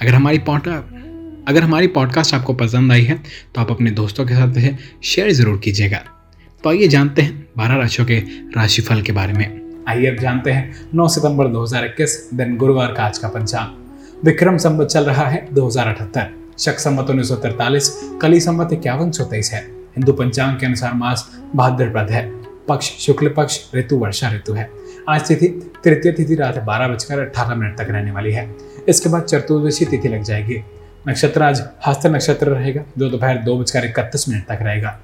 अगर हमारी पॉडकास्ट अगर हमारी पॉडकास्ट आपको पसंद आई है तो आप अपने दोस्तों के साथ इसे शेयर ज़रूर कीजिएगा। तो आइए जानते हैं बारह राशियों के राशिफल के बारे में। आइए अब जानते हैं 9 सितंबर 2021 दिन गुरुवार का आज का पंचांग। विक्रम संवत चल रहा है दो हज़ार अठहत्तर। शक संवत उन्नीस सौ तैतालीस, कली संवत इक्यावन सौ तेईस है। हिंदू पंचांग के अनुसार मास भाद्रपद है। पक्ष शुक्ल पक्ष, ऋतु वर्षा ऋतु है। आज तिथि तृतीय तिथि रात बारह बजकर अठारह मिनट तक रहने वाली है। इसके बाद चतुर्दशी तिथि लग जाएगी। नक्षत्र आज हस्त नक्षत्र रहेगा। जो दोपहर दो बजकर इकतीस मिनट तक रहेगा।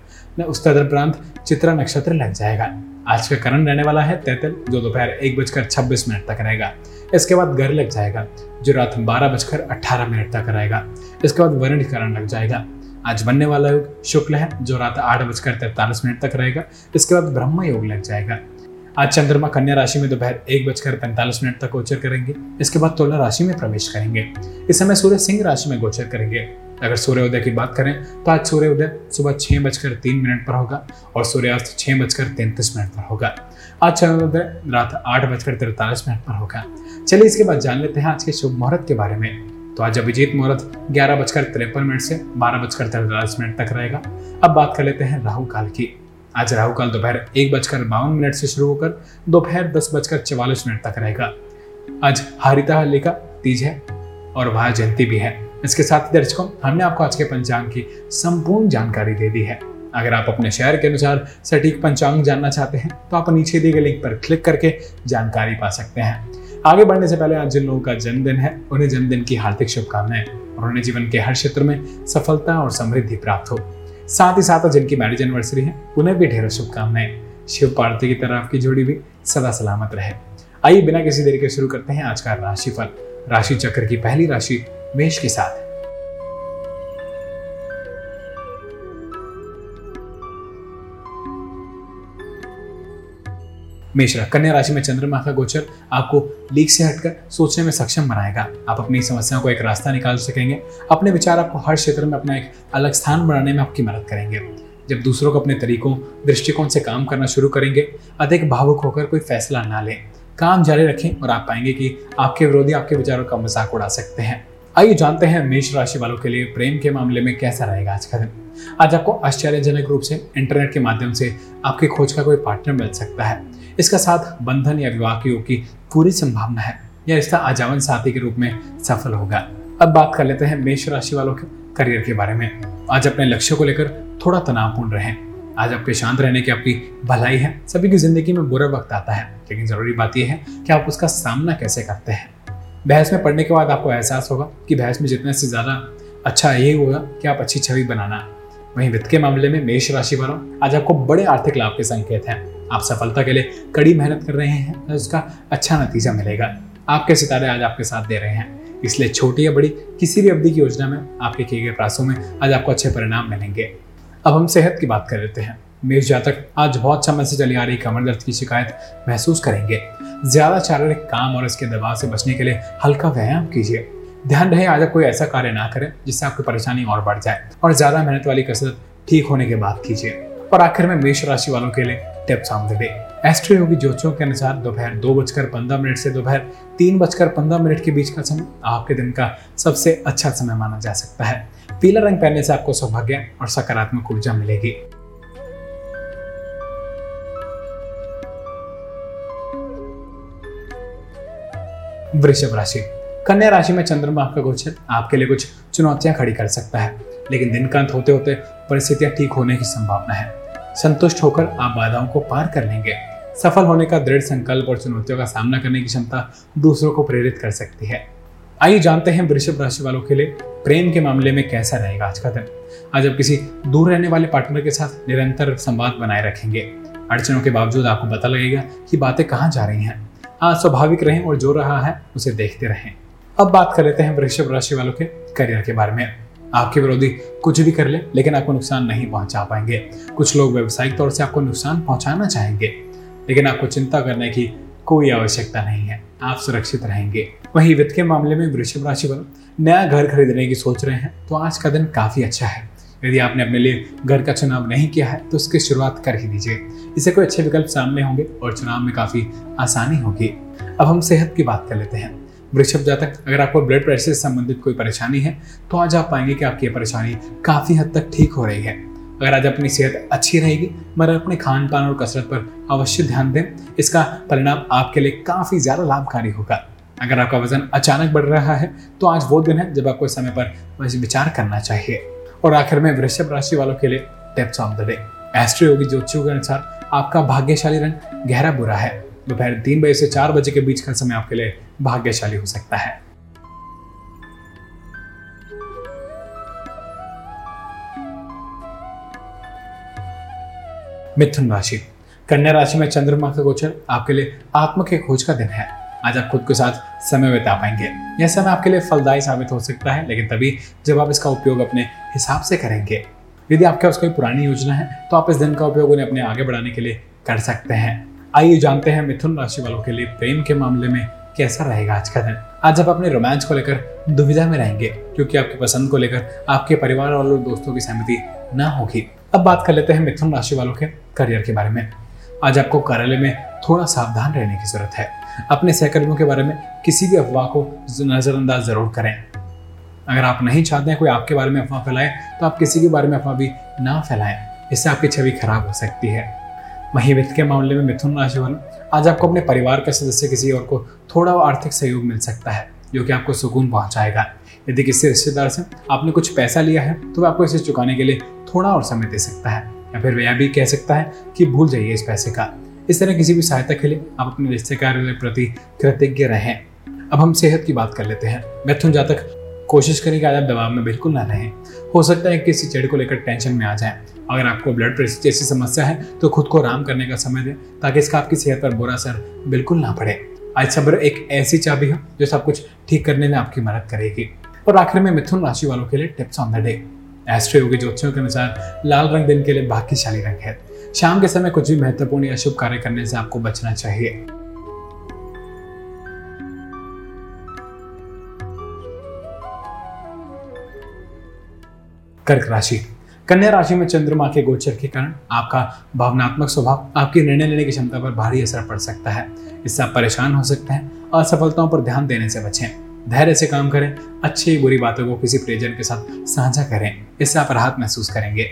उस तदुपरांत चित्रा नक्षत्र लग जाएगा। आज का करण रहने वाला है तैतल। जो दोपहर एक बजकर छब्बीस मिनट तक रहेगा। इसके बाद घर लग जाएगा। जो रात बारह बजकर अट्ठारह मिनट तक रहेगा। इसके बाद वर्ण करण लग जाएगा। आज बनने वाला योग शुक्ल है। जो रात आठ बजकर तैतालीस मिनट तक रहेगा। इसके बाद ब्रह्म योग लग जाएगा। आज चंद्रमा कन्या राशि में दोपहर एक बजकर पैंतालीस मिनट तक गोचर करेंगे। इसके बाद तुला राशि में प्रवेश करेंगे। इस समय सूर्य सिंह राशि में गोचर करेंगे। अगर सूर्योदय की बात करें तो आज सूर्योदय सुबह छह बजकर तीन मिनट पर होगा और सूर्यास्त छह बजकर तैंतीस मिनट पर होगा। आज चंद्रोदय रात आठ बजकर तिरतालीस मिनट पर होगा। चलिए इसके बाद जान लेते हैं आज के शुभ मुहूर्त के बारे में। तो आज अभिजीत मुहूर्त ग्यारह बजकर तिरपन मिनट से बारह बजकर तैंतालीस मिनट तक रहेगा। अब बात कर लेते हैं राहु काल की। आज राहु काल दोपहर एक बजकर बावन मिनट से शुरू होकर दोपहर दस बजकर चवालीस मिनट तक रहेगा। आज हारिता लेखा तीज है और वह जयंती भी है। इसके साथ ही दर्शकों, हमने आपको आज के पंचांग की संपूर्ण जानकारी दे दी है। अगर आप अपने शहर के अनुसार सटीक पंचांग जानना चाहते हैं तो आप नीचे दिए गए लिंक पर क्लिक करके जानकारी पा सकते हैं। आगे बढ़ने से पहले आज जिन लोगों का जन्मदिन है, उन्हें जन्मदिन की हार्दिक शुभकामनाएँ और उन्हें जीवन के हर क्षेत्र में सफलता और समृद्धि प्राप्त हो। साथ ही साथ जिनकी मैरिज एनिवर्सरी है। उन्हें भी ढेरों शुभकामनाएँ। शिव पार्वती की तरह आपकी जोड़ी भी सदा सलामत रहे। आइए बिना किसी देरी के शुरू करते हैं आज का राशिफल। राशि चक्र की पहली राशि मेष के साथ। मेष कन्या राशि में चंद्रमा का गोचर आपको लीक से हटकर सोचने में सक्षम बनाएगा। आप अपनी समस्याओं को एक रास्ता निकाल सकेंगे। अपने विचार आपको हर क्षेत्र में अपना एक अलग स्थान बनाने में आपकी मदद करेंगे। जब दूसरों को अपने तरीकों, दृष्टिकोण से काम करना शुरू करेंगे, अधिक भावुक होकर कोई फैसला ना लें। काम जारी रखें और आप पाएँगे कि आपके विरोधी आपके विचारों का मज़ाक उड़ा सकते हैं। आइए जानते हैं मेष राशि वालों के लिए प्रेम के मामले में कैसा रहेगा आज का दिन। आज आपको आश्चर्यजनक रूप से इंटरनेट के माध्यम से आपकी खोज का कोई पार्टनर मिल सकता है। इसका साथ बंधन या विवाह के योग की पूरी संभावना है। यह रिश्ता आजावन साथी के रूप में सफल होगा। अब बात कर लेते हैं मेष राशि वालों के करियर के बारे में। आज अपने लक्ष्य को लेकर थोड़ा तनावपूर्ण रहें। आज आपके शांत रहने की आपकी भलाई है। सभी की ज़िंदगी में बुरा वक्त आता है। लेकिन ज़रूरी बात यह है कि आप उसका सामना कैसे करते हैं। बहस में पढ़ने के बाद आपको एहसास होगा कि बहस में जितने से ज़्यादा अच्छा यही होगा कि आप अच्छी छवि बनाना। वहीं वित्त के मामले में मेष राशि वालों आज आपको बड़े आर्थिक लाभ के संकेत हैं। आप सफलता के लिए कड़ी मेहनत कर रहे हैं तो उसका अच्छा नतीजा मिलेगा। आपके सितारे आज आपके साथ दे रहे हैं। इसलिए छोटी या बड़ी किसी भी अवधि की योजना में, आपके किए गए प्रयासों में आज आपको अच्छे परिणाम मिलेंगे। अब हम सेहत की बात कर लेते हैं। मेष जातक आज बहुत समय से चली आ रही कमर दर्द की शिकायत महसूस करेंगे। ज़्यादा शारीरिक काम और इसके दबाव से बचने के लिए हल्का व्यायाम कीजिए। ध्यान रहे, आज आप कोई ऐसा कार्य ना करें जिससे आपकी परेशानी और बढ़ जाए। और ज़्यादा मेहनत वाली कसरत ठीक होने के बाद कीजिए। और आखिर में मेष राशि वालों के लिए tips of the. Day Astro Yogi ज्योतिषों के अनुसार दोपहर दो बजकर पंद्रह मिनट से दोपहर तीन बजकर पंद्रह मिनट के बीच का समय आपके दिन का सबसे अच्छा समय माना जा सकता है। पीला रंग पहनने से आपको सौभाग्य और सकारात्मक ऊर्जा मिलेगी। वृषभ राशि। कन्या राशि में चंद्रमा आपका गोचर, आपके लिए कुछ चुनौतियाँ खड़ी कर सकता है, लेकिन दिन का अंत होते होते परिस्थितियाँ ठीक होने की संभावना है। संतुष्ट होकर आप बाधाओं को पार कर लेंगे। सफल होने का दृढ़ संकल्प और चुनौतियों का सामना करने की क्षमता दूसरों को प्रेरित कर सकती है। आइए जानते हैं वृषभ राशि वालों के लिए प्रेम के मामले में कैसा रहेगा आज का दिन। आज आप किसी दूर रहने वाले पार्टनर के साथ निरंतर संवाद बनाए रखेंगे। अड़चनों के बावजूद आपको पता लगेगा कि बातें कहाँ जा रही हैं। आज स्वाभाविक रहें और जो रहा है उसे देखते रहें। अब बात कर लेते हैं वृषभ राशि वालों के करियर के बारे में। आपके विरोधी कुछ भी कर ले, लेकिन आपको नुकसान नहीं पहुँचा पाएँगे। कुछ लोग व्यवसायिक तौर से आपको नुकसान पहुंचाना चाहेंगे, लेकिन आपको चिंता करने की कोई आवश्यकता नहीं है। आप सुरक्षित रहेंगे। वहीं वित्त के मामले में वृषभ राशि वाले नया घर खरीदने की सोच रहे हैं तो आज का दिन काफ़ी अच्छा है। यदि आपने अपने लिए घर का चुनाव नहीं किया है तो उसकी शुरुआत कर ही दीजिए। इससे कोई अच्छे विकल्प सामने होंगे और चुनाव में काफ़ी आसानी होगी। अब हम सेहत की बात कर लेते हैं। वृषभ जातक, अगर आपको ब्लड प्रेशर से संबंधित कोई परेशानी है तो आज आप पाएँगे कि आपकी परेशानी काफ़ी हद तक ठीक हो रही है। अगर आज अपनी सेहत अच्छी रहेगी, मगर अपने खान पान और कसरत पर अवश्य ध्यान दें, इसका परिणाम आपके लिए काफ़ी ज़्यादा लाभकारी होगा। अगर आपका वज़न अचानक बढ़ रहा है तो आज वो दिन है जब आपको समय पर विचार करना चाहिए। और आखिर में वृषभ राशि वालों के लिए tips of the day Astro Yogi ज्योतिषियों के अनुसार आपका भाग्यशाली रंग गहरा बुरा है। दोपहर तीन बजे से चार बजे के बीच का समय आपके लिए भाग्यशाली हो सकता है। मिथुन राशि। कन्या राशि में चंद्रमा का गोचर आपके लिए आत्म के खोज का दिन है। आज आप खुद के साथ समय बिता पाएँगे। यह समय आपके लिए फलदायी साबित हो सकता है, लेकिन तभी जब आप इसका उपयोग अपने हिसाब से करेंगे। यदि आपके पास कोई पुरानी योजना है तो आप इस दिन का उपयोग उन्हें अपने आगे बढ़ाने के लिए कर सकते हैं। आइए जानते हैं मिथुन राशि वालों के लिए प्रेम के मामले में कैसा रहेगा आज का दिन? आज आप अपने रोमांच को लेकर दुविधा में रहेंगे, क्योंकि आपकी पसंद को लेकर आपके परिवार वालों दोस्तों की सहमति न होगी। अब बात कर लेते हैं मिथुन राशि वालों के करियर के बारे में। आज आपको कार्यालय में थोड़ा सावधान रहने की ज़रूरत है। अपने सहकर्मियों के बारे में किसी भी अफवाह को नजरअंदाज ज़रूर करें। अगर आप नहीं चाहते हैं कोई आपके बारे में अफवाह फैलाए तो आप किसी के बारे में अफवाह भी ना फैलाएँ। इससे आपकी छवि खराब हो सकती है। वहीं वित्त के मामले में मिथुन राशि वालों आज आपको अपने परिवार का सदस्य किसी और को थोड़ा आर्थिक सहयोग मिल सकता है, जो कि आपको सुकून पहुंचाएगा। यदि किसी रिश्तेदार से आपने कुछ पैसा लिया है तो वह आपको इसे चुकाने के लिए थोड़ा और समय दे सकता है। या फिर वह भी कह सकता है कि भूल जाइए इस पैसे का। इस तरह किसी भी सहायता के लिए आप अपने रिश्तेदार के प्रति कृतज्ञ रहें। अब हम सेहत की बात कर लेते हैं। मिथुन जातक, कोशिश करें कि आज आप दबाव में बिल्कुल ना रहें। हो सकता है किसी चेड़ को लेकर टेंशन में आ जाए। अगर आपको ब्लड प्रेशर जैसी समस्या है तो खुद को आराम करने का समय दें, ताकि इसका आपकी सेहत पर बुरा असर बिल्कुल ना पड़े। आज सब्र एक ऐसी चाबी है, जो सब कुछ ठीक करने में आपकी मदद करेगी। और आखिर में मिथुन राशि वालों के लिए tips on the day Astro Yogi ज्योतिषियों के अनुसार, लाल रंग दिन के लिए भाग्यशाली रंग है। शाम के समय कुछ भी महत्वपूर्ण या शुभ कार्य करने से आपको बचना चाहिए। कर्क राशि। कन्या राशि में चंद्रमा के गोचर के कारण आपका भावनात्मक स्वभाव, आपकी निर्णय लेने की क्षमता पर भारी असर पड़ सकता है। इससे आप परेशान हो सकते हैं, असफलताओं पर ध्यान देने से बचें। धैर्य से काम करें, अच्छी बुरी बातों को किसी प्रियजन के साथ साझा करें, इससे आप राहत महसूस करेंगे।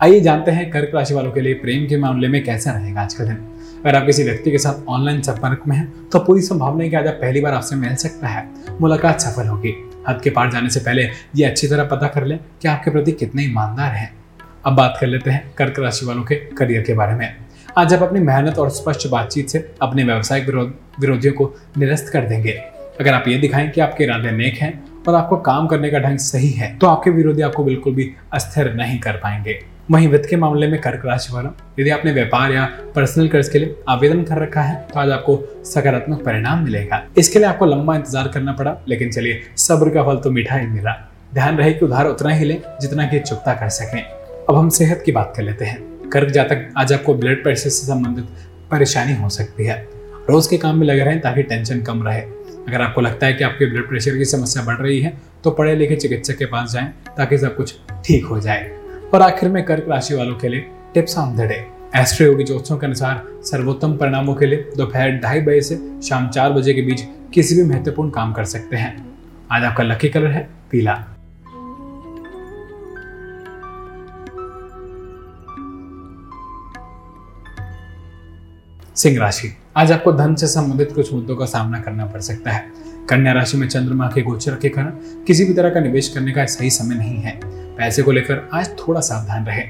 आइए जानते हैं कर्क राशि वालों के लिए प्रेम के मामले में कैसा रहेगा आज का दिन। अगर आप किसी व्यक्ति के साथ ऑनलाइन संपर्क में हैं तो पूरी संभावना है कि आज आप पहली बार आपसे मिल सकता है, मुलाकात सफल होगी। हद के पार जाने से पहले ये अच्छी तरह पता कर लें कि आपके प्रति कितने ईमानदार हैं। अब बात कर लेते हैं कर्क राशि वालों के करियर के बारे में। आज आप अपनी मेहनत और स्पष्ट बातचीत से अपने व्यावसायिक विरोधियों को निरस्त कर देंगे। अगर आप ये दिखाएँ कि आपके इरादे नेक हैं और आपको काम करने का ढंग सही है तो आपके विरोधी आपको बिल्कुल भी अस्थिर नहीं कर पाएँगे। वहीं वित्त के मामले में कर्क राशि वालों यदि आपने व्यापार या पर्सनल कर्ज के लिए आवेदन कर रखा है तो आज आपको सकारात्मक परिणाम मिलेगा। इसके लिए आपको लंबा इंतज़ार करना पड़ा, लेकिन चलिए, सब्र का फल तो मीठा ही मिला। ध्यान रहे कि उधार उतना ही ले जितना कि चुकता कर सकें। अब हम सेहत की बात कर लेते हैं। कर्क जातक आज आपको ब्लड प्रेशर से संबंधित परेशानी हो सकती है। रोज के काम में लगे रहें ताकि टेंशन कम रहे। अगर आपको लगता है कि आपके ब्लड प्रेशर की समस्या बढ़ रही है तो पढ़े लिखे चिकित्सक के पास जाएँ ताकि सब कुछ ठीक हो जाए। और आखिर में कर्क राशि वालों के लिए tips on the day Astro Yogi ज्योतिषों के अनुसार सर्वोत्तम परिणामों के लिए दोपहर ढाई बजे से शाम चार बजे के बीच किसी भी महत्वपूर्ण काम कर सकते हैं। आज आपका लकी कलर है पीला। सिंह राशि। आज आपको धन से संबंधित कुछ मुद्दों का सामना करना पड़ सकता है। कन्या राशि में चंद्रमा के गोचर के कारण किसी भी तरह का निवेश करने का सही समय नहीं है। पैसे को लेकर आज थोड़ा सावधान रहे।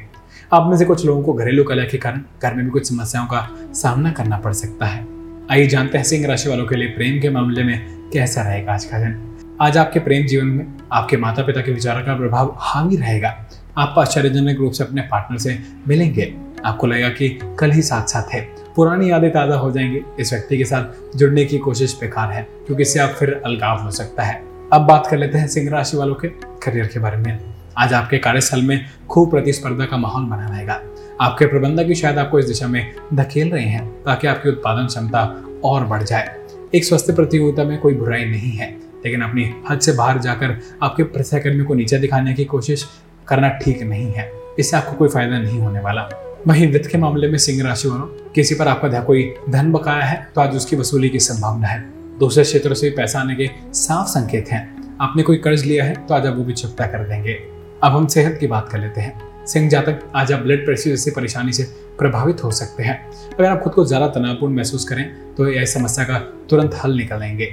आप में से कुछ लोगों को घरेलू कलह के कारण घर में भी कुछ समस्याओं का सामना करना पड़ सकता है। आइए जानते हैं सिंह राशि वालों के लिए प्रेम के मामले में कैसा रहेगा आज का दिन। आज आपके प्रेम जीवन में आपके माता पिता के विचारों का प्रभाव हावी रहेगा। आप आश्चर्यजनक रूप से अपने पार्टनर से मिलेंगे। आपको लगेगा कि कल ही साथ साथ है। पुरानी यादें ताज़ा हो जाएँगी। इस व्यक्ति के साथ जुड़ने की कोशिश बेकार है, क्योंकि इससे आप फिर अलगाव हो सकता है। अब बात कर लेते हैं सिंह राशि वालों के करियर के बारे में। आज आपके कार्यस्थल में खूब प्रतिस्पर्धा का माहौल बना रहेगा। आपके प्रबंधक भी शायद आपको इस दिशा में धकेल रहे हैं, ताकि आपकी उत्पादन क्षमता और बढ़ जाए। एक स्वस्थ प्रतियोगिता में कोई बुराई नहीं है, लेकिन अपनी हद से बाहर जाकर आपके सहकर्मी को नीचे दिखाने की कोशिश करना ठीक नहीं है। इससे आपको कोई फ़ायदा नहीं होने वाला। वहीं वित्त के मामले में सिंह राशि वालों, किसी पर आपका कोई धन बकाया है तो आज उसकी वसूली की संभावना है। दूसरे क्षेत्रों से पैसा आने के साफ़ संकेत हैं। आपने कोई कर्ज लिया है तो आज आप वो भी चुकता कर देंगे। अब हम सेहत की बात कर लेते हैं। सिंह जातक आज आप ब्लड प्रेशर जैसी परेशानी से प्रभावित हो सकते हैं। अगर आप खुद को ज़्यादा तनावपूर्ण महसूस करें तो यह समस्या का तुरंत हल निकालेंगे।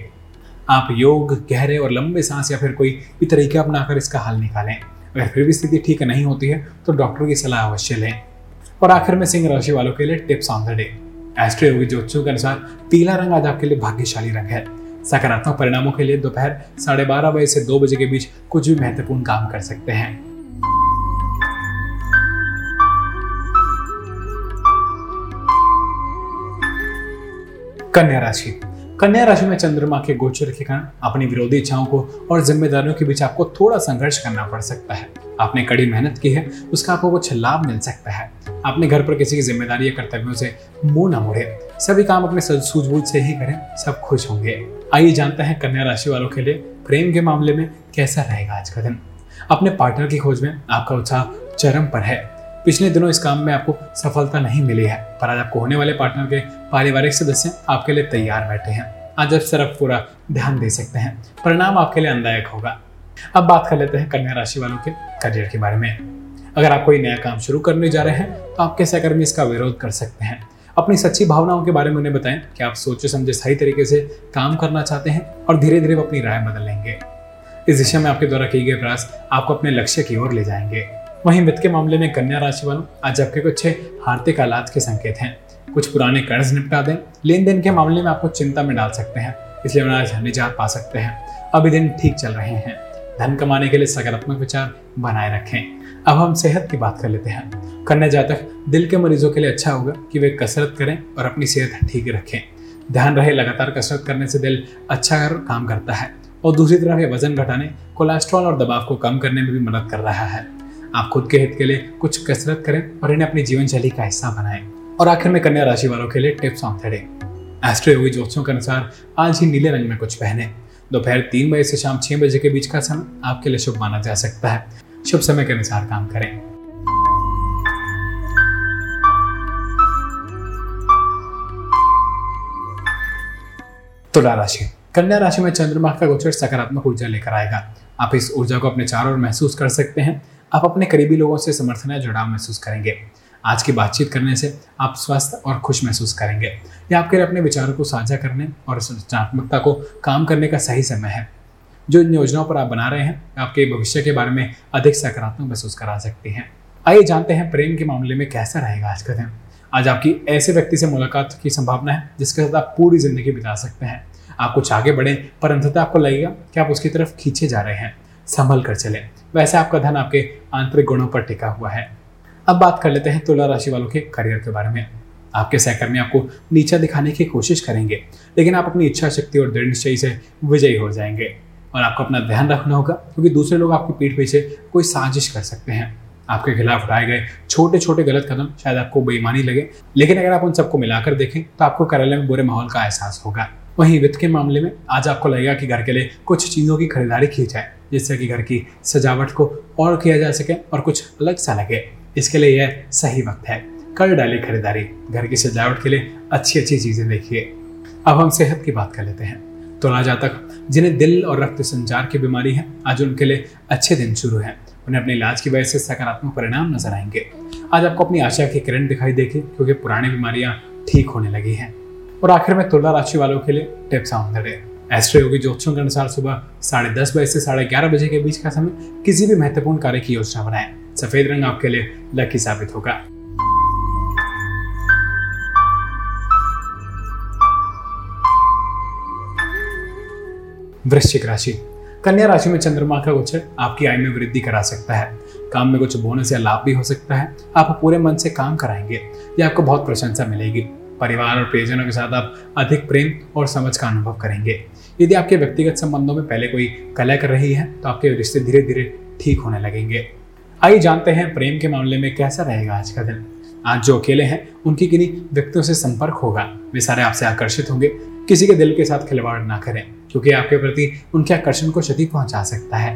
आप योग, गहरे और लंबे सांस या फिर कोई भी तरीका अपनाकर इसका हल निकालें। अगर फिर भी स्थिति ठीक नहीं होती है तो डॉक्टर की सलाह अवश्य लें। और आखिर में सिंह राशि वालों के लिए tips on the day. Astro Yogi ज्योतिषों के अनुसार, पीला रंग आज आपके लिए भाग्यशाली रंग है। सकारात्मक परिणामों के लिए दोपहर साढ़े बारह बजे से दो बजे के बीच कुछ भी महत्वपूर्ण काम कर सकते हैं। कन्या राशि। कन्या राशि में चंद्रमा के गोचर के कारण अपनी विरोधी इच्छाओं को और जिम्मेदारियों के बीच आपको थोड़ा संघर्ष करना पड़ सकता है। आपने कड़ी मेहनत की है, उसका आपको कुछ लाभ मिल सकता है। अपने घर पर किसी की ज़िम्मेदारी या कर्तव्यों से मुँह न मोड़े। सभी काम अपने सूझबूझ से ही करें, सब खुश होंगे। आइए जानते हैं कन्या राशि वालों के लिए प्रेम के मामले में कैसा रहेगा आज का दिन। अपने पार्टनर की खोज में आपका उत्साह चरम पर है। पिछले दिनों इस काम में आपको सफलता नहीं मिली है, पर आज आपको होने वाले पार्टनर के पारिवारिक सदस्य आपके लिए तैयार बैठे हैं। आज आप सिर्फ़ पूरा ध्यान दे सकते हैं। परिणाम आपके लिए अंदायक होगा। अब बात कर लेते हैं कन्या राशि वालों के करियर के बारे में। अगर आप कोई नया काम शुरू करने जा रहे हैं तो आपके सहकर्मी इसका विरोध कर सकते हैं? अपनी सच्ची भावनाओं के बारे में उन्हें बताएँ, कि आप सोचे समझे सही तरीके से काम करना चाहते हैं और धीरे धीरे वो अपनी राय बदल लेंगे। इस दिशा में आपके द्वारा किए गए प्रयास आपको अपने लक्ष्य की ओर ले जाएँगे। वहीं वित्त के मामले में कन्या राशि वालों, आज आपके कुछ आर्थिक हालात के संकेत हैं। कुछ पुराने कर्ज निपटा दें लेन देन के मामले में आपको चिंता में डाल सकते हैं, इसलिए आज निजात पा सकते हैं। अभी दिन ठीक चल रहे हैं। धन कमाने के लिए सकारात्मक विचार बनाए रखें। अब हम सेहत की बात कर लेते हैं। कन्या जातक, दिल के मरीजों के लिए अच्छा होगा कि वे कसरत करें और अपनी सेहत ठीक रखें। ध्यान रहे, लगातार कसरत करने से दिल अच्छा काम करता है। और दूसरी तरफ़ ये वज़न घटाने, कोलेस्ट्रॉल और दबाव को कम करने में भी मदद कर रहा है। आप खुद के हित के लिए कुछ कसरत करें और इन्हें अपनी जीवन शैली का हिस्सा बनाएँ। और आखिर में कन्या राशि वालों के लिए tips on day Astro Yogi के अनुसार, आज ही नीले रंग में कुछ पहने। दोपहर तीन बजे से शाम छह बजे के बीच का समय आपके लिए शुभ माना जा सकता है। शुभ समय के अनुसार काम करें। तुला राशि। कन्या राशि में चंद्रमा का गोचर सकारात्मक ऊर्जा लेकर आएगा। आप इस ऊर्जा को अपने चारों ओर महसूस कर सकते हैं। आप अपने करीबी लोगों से समर्थन या जुड़ाव महसूस करेंगे। आज की बातचीत करने से आप स्वस्थ और खुश महसूस करेंगे। यह आपके लिए अपने विचारों को साझा करने और रचनात्मकता को काम करने का सही समय है। जो इन योजनाओं पर आप बना रहे हैं, आपके भविष्य के बारे में अधिक सकारात्मक महसूस करा सकती हैं। आइए जानते हैं प्रेम के मामले में कैसा रहेगा आज का दिन। आज आपकी ऐसे व्यक्ति से मुलाकात की संभावना है, जिसके साथ आप पूरी ज़िंदगी बिता सकते हैं। आप कुछ आगे बढ़े, पर अंततः आपको लगेगा कि आप उसकी तरफ़ खींचे जा रहे हैं। संभल कर चले। वैसे आपका धन आपके आंतरिक गुणों पर टिका हुआ है। अब बात कर लेते हैं तुला राशि वालों के करियर के बारे में। आपके सहकर्मी आपको नीचा दिखाने की कोशिश करेंगे, लेकिन आप अपनी इच्छा, शक्ति और दृढ़ निश्चय से विजयी हो जाएँगे। और आपको अपना ध्यान रखना होगा, क्योंकि दूसरे लोग आपकी पीठ पीछे कोई साजिश कर सकते हैं। आपके खिलाफ उठाए गए छोटे छोटे गलत कदम शायद आपको बेईमानी लगे, लेकिन अगर आप उन सबको मिलाकर देखें तो आपको कार्यालय में बुरे माहौल का एहसास होगा। वहीं वित्त के मामले में आज आपको लगेगा कि घर के लिए कुछ चीज़ों की खरीदारी की जाए, जिससे कि घर की सजावट को और किया जा सके और कुछ अलग सा लगे। इसके लिए यह सही वक्त है। कर डाली खरीदारी। घर की सजावट के लिए अच्छी अच्छी चीज़ें देखिए। अब हम सेहत की बात कर लेते हैं। तुला जातक जिन्हें दिल और रक्त संचार की बीमारी है, आज उनके लिए अच्छे दिन शुरू हैं। उन्हें अपने इलाज की वजह से सकारात्मक परिणाम नज़र आएँगे। आज आपको अपनी आशा की किरण दिखाई देगी, क्योंकि पुरानी बीमारियाँ ठीक होने लगी हैं। और आखिर में तुला राशि वालों के लिए tips on the day Astro Yogi ज्योतिषों के अनुसार सुबह साढ़े दस बजे से साढ़े ग्यारह बजे के बीच का समय किसी भी महत्वपूर्ण कार्य की योजना बनाएँ। सफ़ेद रंग आपके लिए लकी साबित होगा। वृश्चिक राशि। कन्या राशि में चंद्रमा का गोचर आपकी आय में वृद्धि करा सकता है। काम में कुछ बोनस या लाभ भी हो सकता है। आप पूरे मन से काम कराएँगे। या आपको बहुत प्रशंसा मिलेगी। परिवार और प्रियजनों के साथ आप अधिक प्रेम और समझ का अनुभव करेंगे। यदि आपके व्यक्तिगत संबंधों में पहले कोई कला कर रही है तो आपके रिश्ते धीरे धीरे ठीक होने लगेंगे। आइए जानते हैं प्रेम के मामले में कैसा रहेगा आज का दिन। आज जो अकेले हैं, उनकी किन्हीं व्यक्तियों से संपर्क होगा। वे सारे आपसे आकर्षित होंगे। किसी के दिल के साथ खिलवाड़ ना करें। क्योंकि आपके प्रति उनके आकर्षण को क्षति पहुँचा सकता है।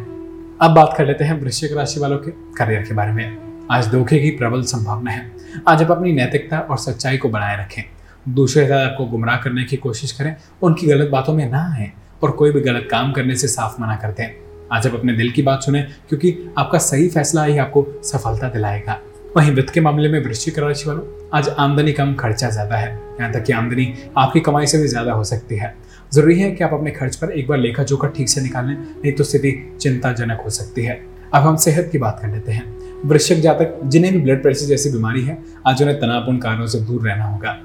अब बात कर लेते हैं वृश्चिक राशि वालों के करियर के बारे में। आज धोखे की प्रबल संभावना है। आज आप अपनी नैतिकता और सच्चाई को बनाए रखें। दूसरे साथ आपको गुमराह करने की कोशिश करें। उनकी गलत बातों में ना आए और कोई भी गलत काम करने से साफ़ मना करते हैं आज आप अपने दिल की बात सुने क्योंकि आपका सही फैसला ही आपको सफलता दिलाएगा। वहीं वित्त के मामले में वृश्चिक राशि वालों, आज आमदनी कम, खर्चा ज़्यादा है। यहाँ तक कि आमदनी आपकी कमाई से भी ज़्यादा हो सकती है। ज़रूरी है कि आप अपने खर्च पर एक बार लेखा जोखा ठीक से निकालें, नहीं तो स्थिति चिंताजनक हो सकती है। अब हम सेहत की बात कर लेते हैं। वृश्चिक जातक, जिन्हें भी ब्लड प्रेशर जैसी बीमारी है, आज उन्हें तनावपूर्ण कारणों से दूर रहना होगा।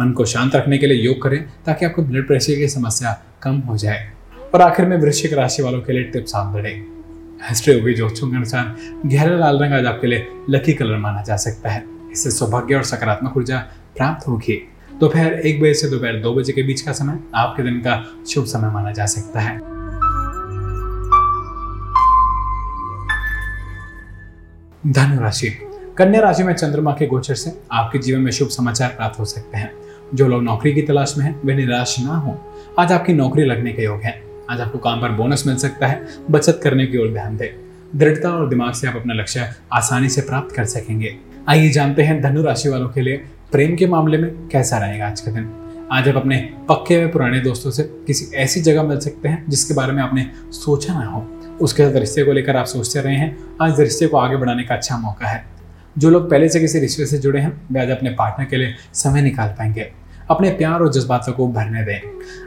मन को शांत रखने के लिए योग करें, ताकि आपको ब्लड प्रेशर की समस्या कम हो जाए। और आखिर में वृश्चिक राशि वालों के लिए टिप्स आप बढ़े हिस्ट्री होगी ज्योतिषों के अनुसार, गहरा लाल रंग आज आपके लिए लकी कलर माना जा सकता है। इससे सौभाग्य और सकारात्मक ऊर्जा प्राप्त होगी। दोपहर एक बजे से दोपहर दो बजे के बीच का समय आपके दिन का शुभ समय माना जा सकता है। धनु राशि। कन्या राशि में चंद्रमा के गोचर से आपके जीवन में शुभ समाचार प्राप्त हो सकते हैं। जो लोग नौकरी की तलाश में हैं, वे निराश ना हो। आज आपकी नौकरी लगने के योग है। आज आपको काम पर बोनस मिल सकता है। बचत करने की ओर ध्यान दें। दृढ़ता और दिमाग से आप अपना लक्ष्य आसानी से प्राप्त कर सकेंगे। आइए जानते हैं धनु राशि वालों के लिए प्रेम के मामले में कैसा रहेगा आज का दिन? आज आप अपने पक्के हुए पुराने दोस्तों से किसी ऐसी जगह मिल सकते हैं जिसके बारे में आपने सोचा ना हो। उसके साथ रिश्ते को लेकर आप सोचते रहे हैं। आज रिश्ते को आगे बढ़ाने का अच्छा मौका है। जो लोग पहले से किसी रिश्ते से जुड़े हैं, वे आज अपने पार्टनर के लिए समय निकाल पाएँगे। अपने प्यार और जज्बातों को भरने दें।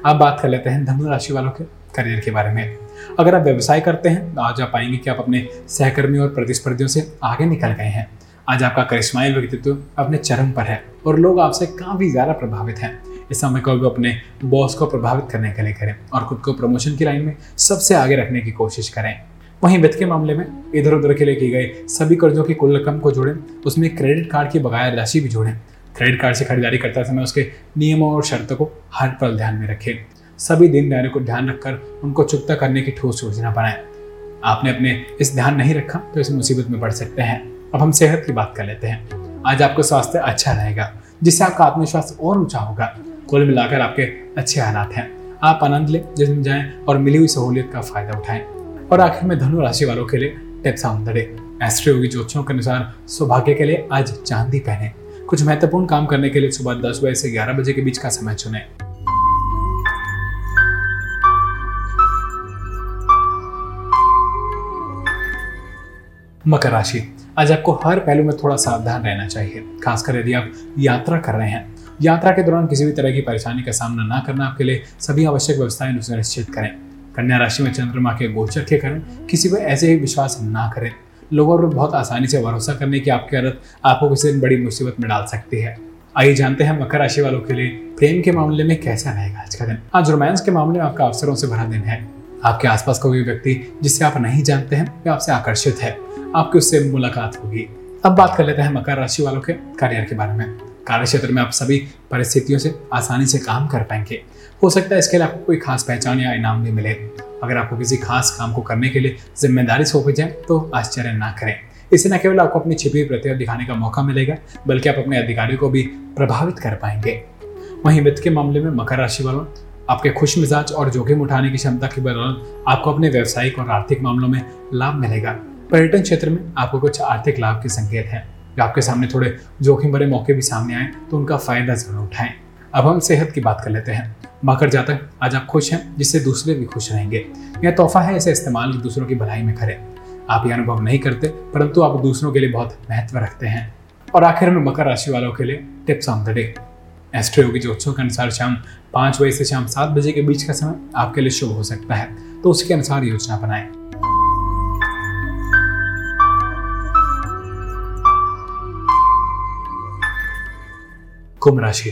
अब बात कर लेते हैं धनु राशि वालों के करियर के बारे में। अगर आप व्यवसाय करते हैं तो आज आप पाएँगे कि आप अपने सहकर्मियों और प्रतिस्पर्धियों से आगे निकल गए हैं। आज आपका करिश्माई व्यक्तित्व अपने चरम पर है और लोग आपसे काफ़ी ज़्यादा प्रभावित हैं। इस समय को अपने बॉस को प्रभावित करने के लिए करें और खुद को प्रमोशन की लाइन में सबसे आगे रखने की कोशिश करें। वहीं वित्त के मामले में इधर उधर के लिए की गए सभी कर्जों की कुल रकम को जोड़ें, उसमें क्रेडिट कार्ड की बकाया राशि भी जोड़ें। क्रेडिट कार्ड से खरीदारी करते समय उसके नियमों और शर्तों को हर पल ध्यान में रखें। सभी देनदारियों को ध्यान रखकर उनको चुकता करने की ठोस योजना बनाएँ। आपने अपने इस ध्यान नहीं रखा तो इस मुसीबत में पड़ सकते हैं। अब हम सेहत की बात कर लेते हैं। आज आपका स्वास्थ्य अच्छा रहेगा, जिससे आपका आत्मविश्वास और ऊँचा होगा। कुल मिलाकर आपके अच्छे हालात हैं। आप आनंद लें जिसमें जाएँ और मिली हुई सहूलियत का फ़ायदा उठाएँ। और आखिर में धनु राशि वालों के लिए टिप्स आमदड़े एस्ट्रो योगी ज्योतिषों के अनुसार सौभाग्य के लिए आज चांदी पहने। कुछ महत्वपूर्ण काम करने के लिए सुबह दस बजे से ग्यारह बजे के बीच का समय चुने। मकर राशि। आज आपको हर पहलू में थोड़ा सावधान रहना चाहिए। खासकर यदि आप यात्रा कर रहे हैं, यात्रा के दौरान किसी भी तरह की परेशानी का सामना ना करना आपके लिए सभी आवश्यक व्यवस्थाएँ सुनिश्चित करें। कन्या राशि में चंद्रमा के गोचर के कारण किसी को ऐसे ही विश्वास ना करें। लोगों पर बहुत आसानी से भरोसा करने की आपकी आदत आपको किसी दिन बड़ी मुसीबत में डाल सकती है। आइए जानते हैं मकर राशि वालों के लिए प्रेम के मामले में कैसा रहेगा आज का दिन। आज रोमांस के मामले में आपका अवसरों से भरा दिन है। आपके आसपास का कोई व्यक्ति जिसे आप नहीं जानते हैं वे आपसे आकर्षित है। आपकी उससे मुलाकात होगी। अब बात कर लेते हैं मकर राशि वालों के करियर के बारे में। कार्य क्षेत्र में आप सभी परिस्थितियों से आसानी से काम कर पाएँगे। हो सकता है इसके लिए आपको कोई खास पहचान या इनाम भी मिले। अगर आपको किसी खास काम को करने के लिए ज़िम्मेदारी सौंपी जाए तो आश्चर्य ना करें। इससे न केवल आपको अपनी छिपी प्रतिभा दिखाने का मौका मिलेगा, बल्कि आप अपने अधिकारियों को भी प्रभावित कर पाएँगे। वहीं वित्त के मामले में मकर राशि वालों आपके खुश मिजाज और जोखिम उठाने की क्षमता की बदौलत आपको अपने व्यवसायिक और आर्थिक मामलों में लाभ मिलेगा। पर्यटन क्षेत्र में आपको कुछ आर्थिक लाभ के संकेत हैं। आपके सामने थोड़े जोखिम भरे मौके भी सामने आए तो उनका फ़ायदा ज़रूर उठाएँ। अब हम सेहत की बात कर लेते हैं। मकर जातक, आज आप खुश हैं, जिससे दूसरे भी खुश रहेंगे। यह तोहफा है, इसे इस्तेमाल दूसरों की भलाई में करें। आप यह अनुभव नहीं करते, परंतु आप दूसरों के लिए बहुत महत्व रखते हैं। और आखिर में मकर राशि वालों के लिए tips on the day. Astro Yogi ज्योतिषों के अनुसार शाम पाँच बजे से शाम सात बजे के बीच का समय आपके लिए शुभ हो सकता है। तो उसके अनुसार योजना बनाएँ। कुंभ राशि।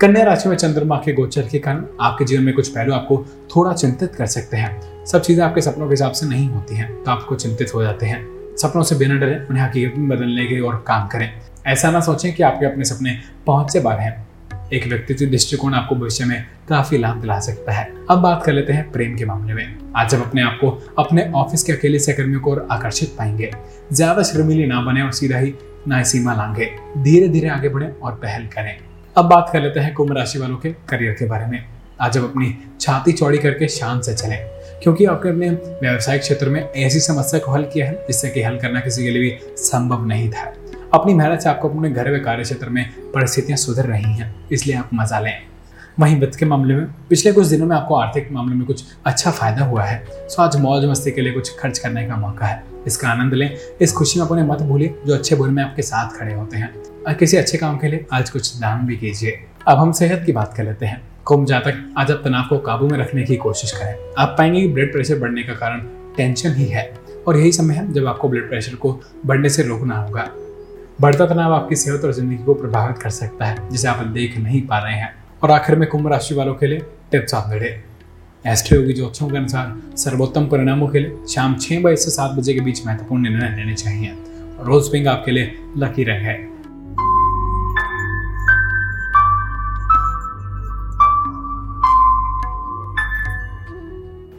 कन्या राशि में चंद्रमा के गोचर के कारण आपके जीवन में कुछ पहलू आपको थोड़ा चिंतित कर सकते हैं। सब चीज़ें आपके सपनों के हिसाब से नहीं होती हैं तो आपको चिंतित हो जाते हैं। सपनों से बिना डरे, उन्हें हकीकत में बदलने के और काम करें। ऐसा ना सोचें कि आपके अपने सपने पहुँच से बाहर हैं। एक व्यक्तित्व दृष्टिकोण आपको भविष्य में काफ़ी लाभ दिला सकता है। अब बात कर लेते हैं प्रेम के मामले में। आज जब अपने आप को अपने ऑफ़िस के अकेले सहकर्मियों को और आकर्षित पाएँगे, ज़्यादा शर्मीली ना बने और सीधा ही ना सीमा लांगे धीरे धीरे आगे बढ़े और पहल करें। अब बात कर लेते हैं कुंभ राशि वालों के करियर के बारे में। आज अब अपनी छाती चौड़ी करके शान से चलें, क्योंकि आपने अपने व्यवसायिक क्षेत्र में ऐसी समस्या को हल किया है जिससे कि हल करना किसी के लिए भी संभव नहीं था। अपनी मेहनत से आपको अपने घर व कार्य क्षेत्र में परिस्थितियाँ सुधर रही हैं, इसलिए आप मज़ा लें। वहीं वित्त के मामले में, पिछले कुछ दिनों में आपको आर्थिक मामले में कुछ अच्छा फ़ायदा हुआ है। सो आज मौज मस्ती के लिए कुछ खर्च करने का मौका है। इसका आनंद लें, इस खुशी में अपने मत भूलिए, जो अच्छे बुरे में आपके साथ खड़े होते हैं। और किसी अच्छे काम के लिए आज कुछ दान भी कीजिए। अब हम सेहत की बात कर लेते हैं। कुंभ जातक आज आप तनाव को काबू में रखने की कोशिश करें। आप पाएँगे कि ब्लड प्रेशर बढ़ने का कारण टेंशन ही है। और यही समय है जब आपको ब्लड प्रेशर को बढ़ने से रोकना होगा। बढ़ता तनाव आपकी सेहत और ज़िंदगी को प्रभावित कर सकता है, जिसे आप देख नहीं पा रहे हैं। और आखिर में कुंभ राशि वालों के लिए tips off the day Astro Yogi ज्योतिषों के अनुसार सर्वोत्तम परिणामों के लिए शाम छह बजे से सात बजे के बीच महत्वपूर्ण निर्णय लेने चाहिए। रोज पिंग आपके लिए लकी रंग है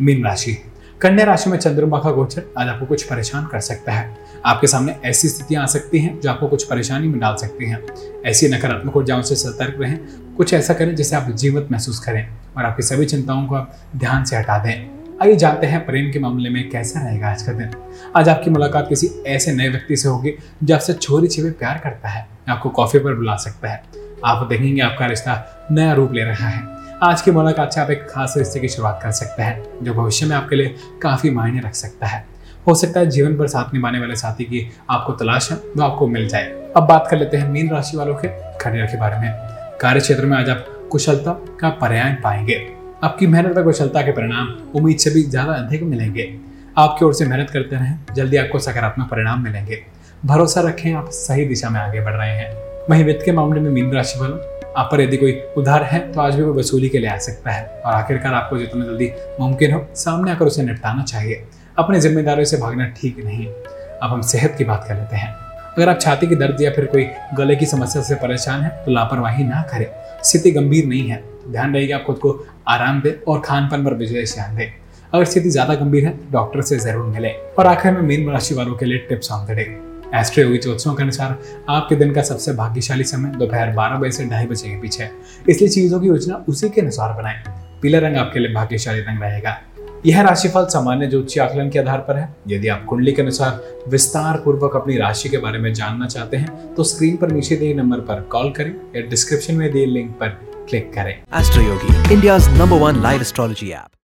मीन राशि। कन्या राशि में चंद्रमा का गोचर आज आपको कुछ परेशान कर सकता है। आपके सामने ऐसी स्थितियाँ आ सकती हैं जो आपको कुछ परेशानी में डाल सकती हैं। ऐसी नकारात्मक ऊर्जाओं से सतर्क रहें। कुछ ऐसा करें जिससे आप जीवित महसूस करें और आपकी सभी चिंताओं को आप ध्यान से हटा दें। आइए जानते हैं प्रेम के मामले में कैसा रहेगा आज का दिन। आज आपकी मुलाकात किसी ऐसे नए व्यक्ति से होगी जो आपसे छोरी छिपे प्यार करता है, आपको कॉफ़ी पर बुला सकता है। आप देखेंगे आपका रिश्ता नया रूप ले रहा है। आज की मुलाकात से आप एक खास रिश्ते की शुरुआत कर सकते हैं, जो भविष्य में आपके लिए काफ़ी मायने रख सकता है। हो सकता है जीवन भर साथ निभाने वाले साथी की आपको तलाश है, वो आपको मिल जाए। अब बात कर लेते हैं मीन राशि वालों के करियर के बारे में। कार्य क्षेत्र में आज आप कुशलता का पर्याय पाएँगे। आपकी मेहनत और कुशलता के परिणाम, उम्मीद से भी ज़्यादा अधिक मिलेंगे। आपकी ओर से मेहनत करते रहें, जल्दी आपको सकारात्मक परिणाम मिलेंगे। भरोसा रखें, आप सही दिशा में आगे बढ़ रहे हैं। वहीं वित्त के मामले में मीन राशि वालों, आप पर यदि कोई उधार है तो आज भी वो वसूली के लिए आ सकता है। और आखिरकार आपको जितना जल्दी मुमकिन हो, सामने आकर उसे निपटाना चाहिए। अपने जिम्मेदारियों से भागना ठीक नहीं अब हम सेहत की बात कर लेते हैं। अगर आप छाती की दर्द या फिर कोई गले की समस्या से परेशान है तो लापरवाही ना करें। स्थिति गंभीर नहीं है। ध्यान रहेगा आप खुद को आराम दें और खान पान पर विशेष ध्यान दें। अगर स्थिति ज़्यादा गंभीर है, डॉक्टर से ज़रूर मिले और आखिर में मीन राशि वालों के लिए tips on the day. Astro Yogi ज्योतिषों के अनुसार, आपके दिन का सबसे भाग्यशाली समय दोपहर बारह बजे से ढाई बजे के पीछे इसलिए चीज़ों की योजना उसी के अनुसार बनाएँ। पीला रंग आपके लिए भाग्यशाली रंग रहेगा। यह राशिफल सामान्य ज्योतिषी आकलन के आधार पर है यदि आप कुंडली के अनुसार विस्तार पूर्वक अपनी राशि के बारे में जानना चाहते हैं तो स्क्रीन पर नीचे दिए नंबर पर कॉल करें या डिस्क्रिप्शन में दिए लिंक पर क्लिक करें Astro Yogi India number one live astrology app.